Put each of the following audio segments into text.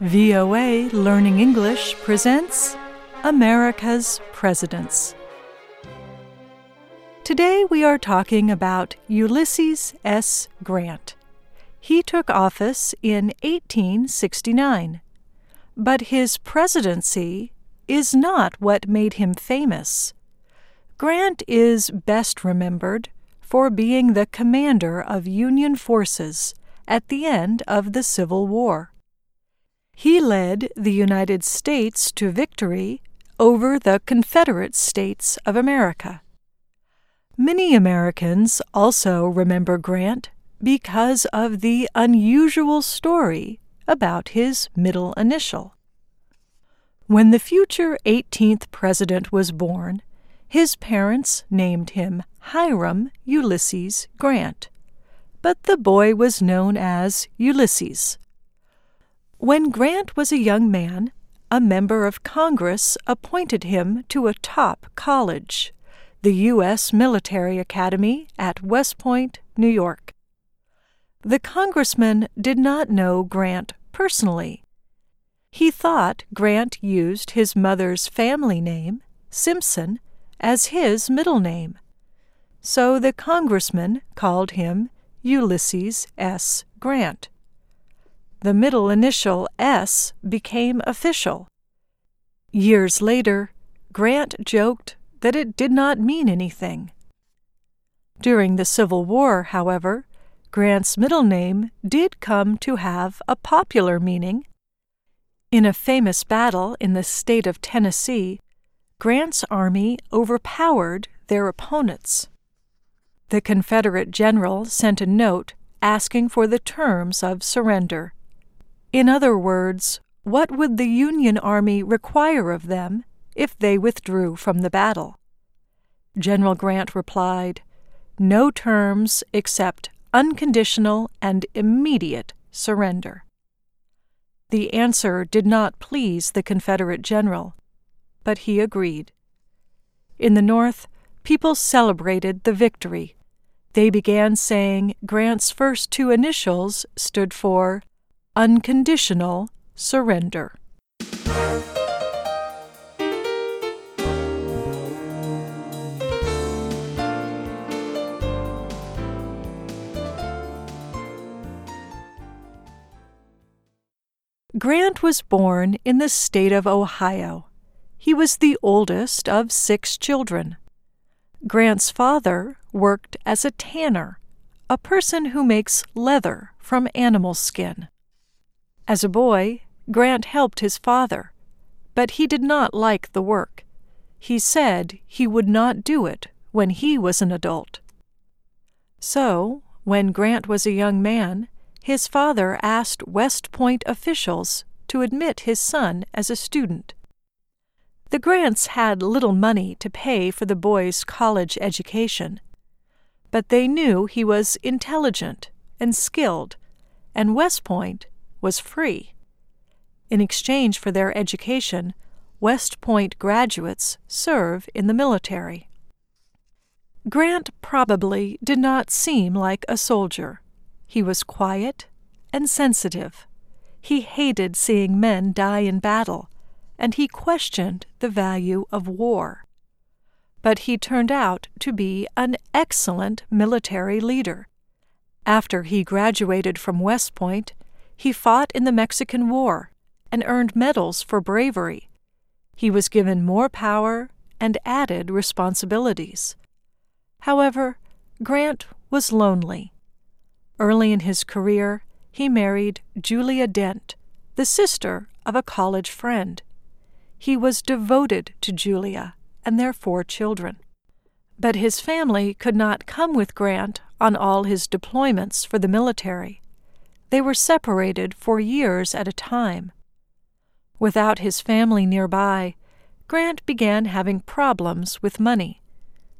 VOA Learning English presents America's Presidents. Today we are talking about Ulysses S. Grant. He took office in 1869, but his presidency is not what made him famous. Grant is best remembered for being the commander of Union forces at the end of the Civil War. He led the United States to victory over the Confederate States of America. Many Americans also remember Grant because of the unusual story about his middle initial. When the future 18th president was born, his parents named him Hiram Ulysses Grant, but the boy was known as Ulysses. When Grant was a young man, a member of Congress appointed him to a top college, the U.S. Military Academy at West Point, New York. The congressman did not know Grant personally. He thought Grant used his mother's family name, Simpson, as his middle name. So the congressman called him Ulysses S. Grant. The middle initial S became official. Years later, Grant joked that it did not mean anything. During the Civil War, however, Grant's middle name did come to have a popular meaning. In a famous battle in the state of Tennessee, Grant's army overpowered their opponents. The Confederate general sent a note asking for the terms of surrender. In other words, what would the Union Army require of them if they withdrew from the battle? General Grant replied, No terms except unconditional and immediate surrender. The answer did not please the Confederate general, but he agreed. In the North, people celebrated the victory. They began saying Grant's first two initials stood for unconditional surrender. Grant was born in the state of Ohio. He was the oldest of six children. Grant's father worked as a tanner, a person who makes leather from animal skin. As a boy, Grant helped his father, but he did not like the work. He said he would not do it when he was an adult. So, when Grant was a young man, his father asked West Point officials to admit his son as a student. The Grants had little money to pay for the boy's college education, but they knew he was intelligent and skilled, and West Point was free. In exchange for their education, West Point graduates serve in the military. Grant probably did not seem like a soldier. He was quiet and sensitive. He hated seeing men die in battle and he questioned the value of war. But he turned out to be an excellent military leader. After he graduated from West Point, he fought in the Mexican War and earned medals for bravery. He was given more power and added responsibilities. However, Grant was lonely. Early in his career, he married Julia Dent, the sister of a college friend. He was devoted to Julia and their four children. But his family could not come with Grant on all his deployments for the military. They were separated for years at a time. Without his family nearby, Grant began having problems with money.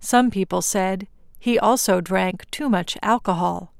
Some people said he also drank too much alcohol.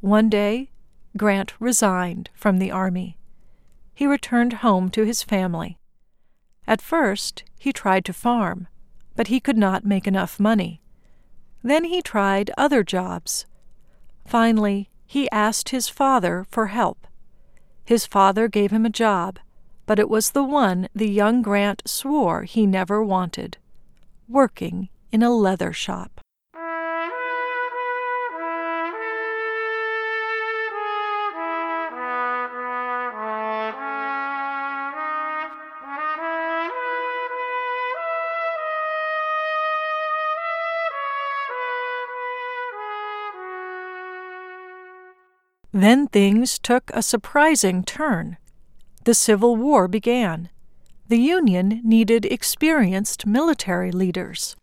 One day, Grant resigned from the Army. He returned home to his family. At first, he tried to farm, but he could not make enough money. Then he tried other jobs. Finally, he asked his father for help. His father gave him a job, but it was the one the young Grant swore he never wanted working in a leather shop. Then things took a surprising turn. The Civil War began. The Union needed experienced military leaders.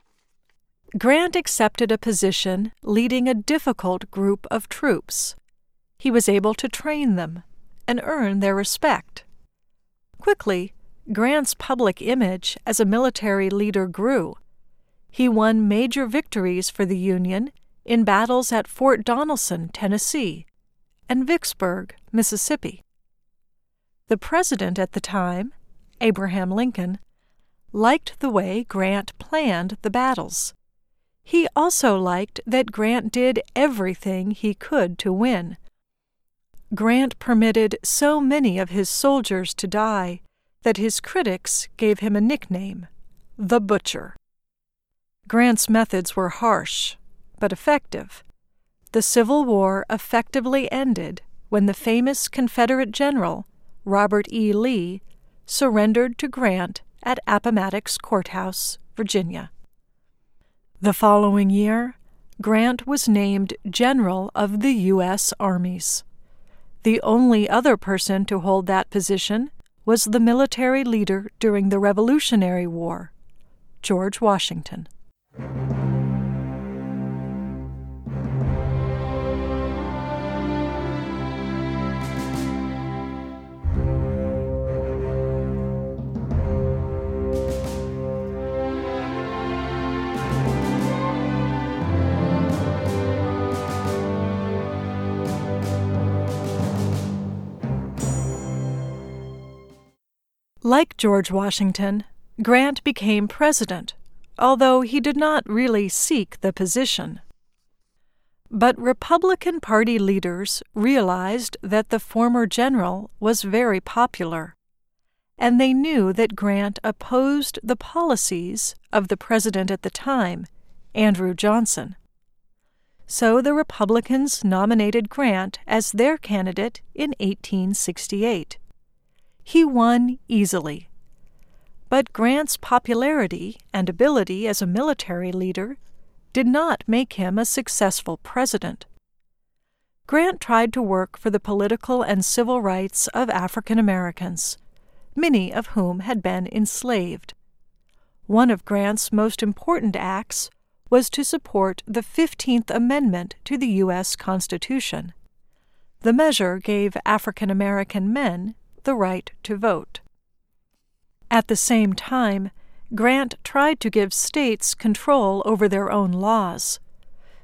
Grant accepted a position leading a difficult group of troops. He was able to train them and earn their respect. Quickly, Grant's public image as a military leader grew. He won major victories for the Union in battles at Fort Donelson, Tennessee, and Vicksburg, Mississippi. The president at the time, Abraham Lincoln, liked the way Grant planned the battles. He also liked that Grant did everything he could to win. Grant permitted so many of his soldiers to die that his critics gave him a nickname, the Butcher. Grant's methods were harsh, but effective. The Civil War effectively ended when the famous Confederate general, Robert E. Lee, surrendered to Grant at Appomattox Courthouse, Virginia. The following year, Grant was named General of the U.S. Armies. The only other person to hold that position was the military leader during the Revolutionary War, George Washington. Like George Washington, Grant became president, although he did not really seek the position. But Republican Party leaders realized that the former general was very popular, and they knew that Grant opposed the policies of the president at the time, Andrew Johnson. So the Republicans nominated Grant as their candidate in 1868 he won easily. But Grant's popularity and ability as a military leader did not make him a successful president. Grant tried to work for the political and civil rights of African Americans, many of whom had been enslaved. One of Grant's most important acts was to support the Fifteenth Amendment to the U.S. Constitution. The measure gave African American men the right to vote. At the same time, Grant tried to give states control over their own laws.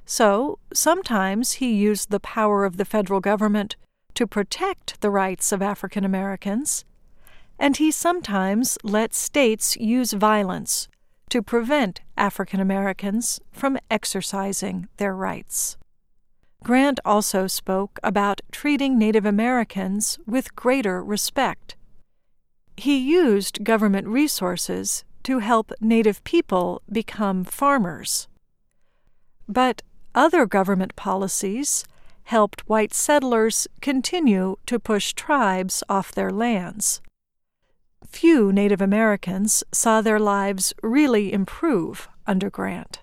So, sometimes he used the power of the federal government to protect the rights of African Americans, and he sometimes let states use violence to prevent African Americans from exercising their rights. Grant also spoke about treating Native Americans with greater respect. He used government resources to help Native people become farmers. But other government policies helped white settlers continue to push tribes off their lands. Few Native Americans saw their lives really improve under Grant.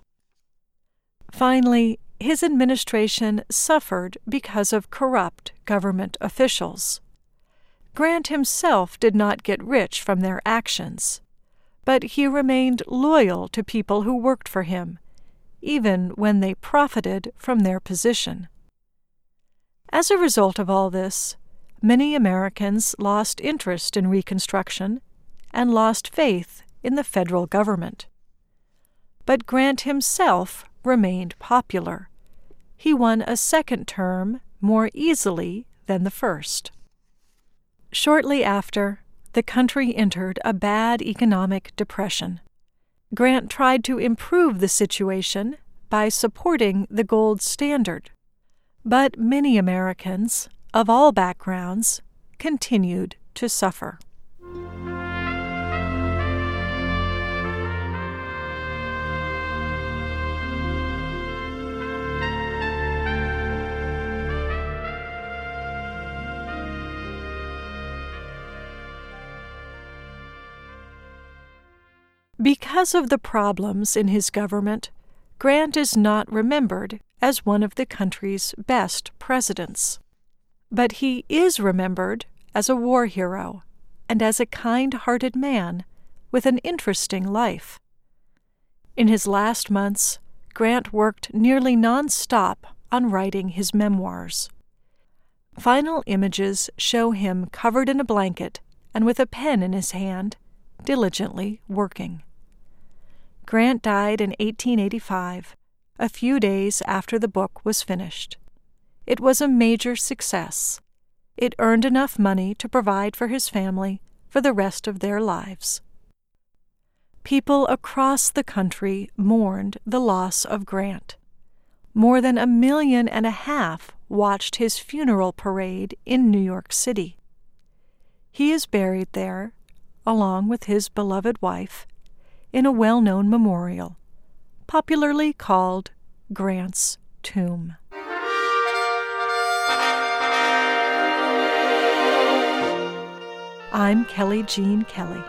Finally, his administration suffered because of corrupt government officials. Grant himself did not get rich from their actions, but he remained loyal to people who worked for him, even when they profited from their position. As a result of all this, many Americans lost interest in Reconstruction and lost faith in the federal government. But Grant himself remained popular. He won a second term more easily than the first. Shortly after, the country entered a bad economic depression. Grant tried to improve the situation by supporting the gold standard. But many Americans, of all backgrounds, continued to suffer. Because of the problems in his government, Grant is not remembered as one of the country's best presidents. But he is remembered as a war hero and as a kind hearted man with an interesting life. In his last months, Grant worked nearly non stop on writing his memoirs. Final images show him covered in a blanket and with a pen in his hand, diligently working. Grant died in 1885, a few days after the book was finished. It was a major success. It earned enough money to provide for his family for the rest of their lives. People across the country mourned the loss of Grant. More than a million and a half watched his funeral parade in New York City. He is buried there, along with his beloved wife, in a well known memorial, popularly called Grant's Tomb. I'm Kelly Jean Kelly.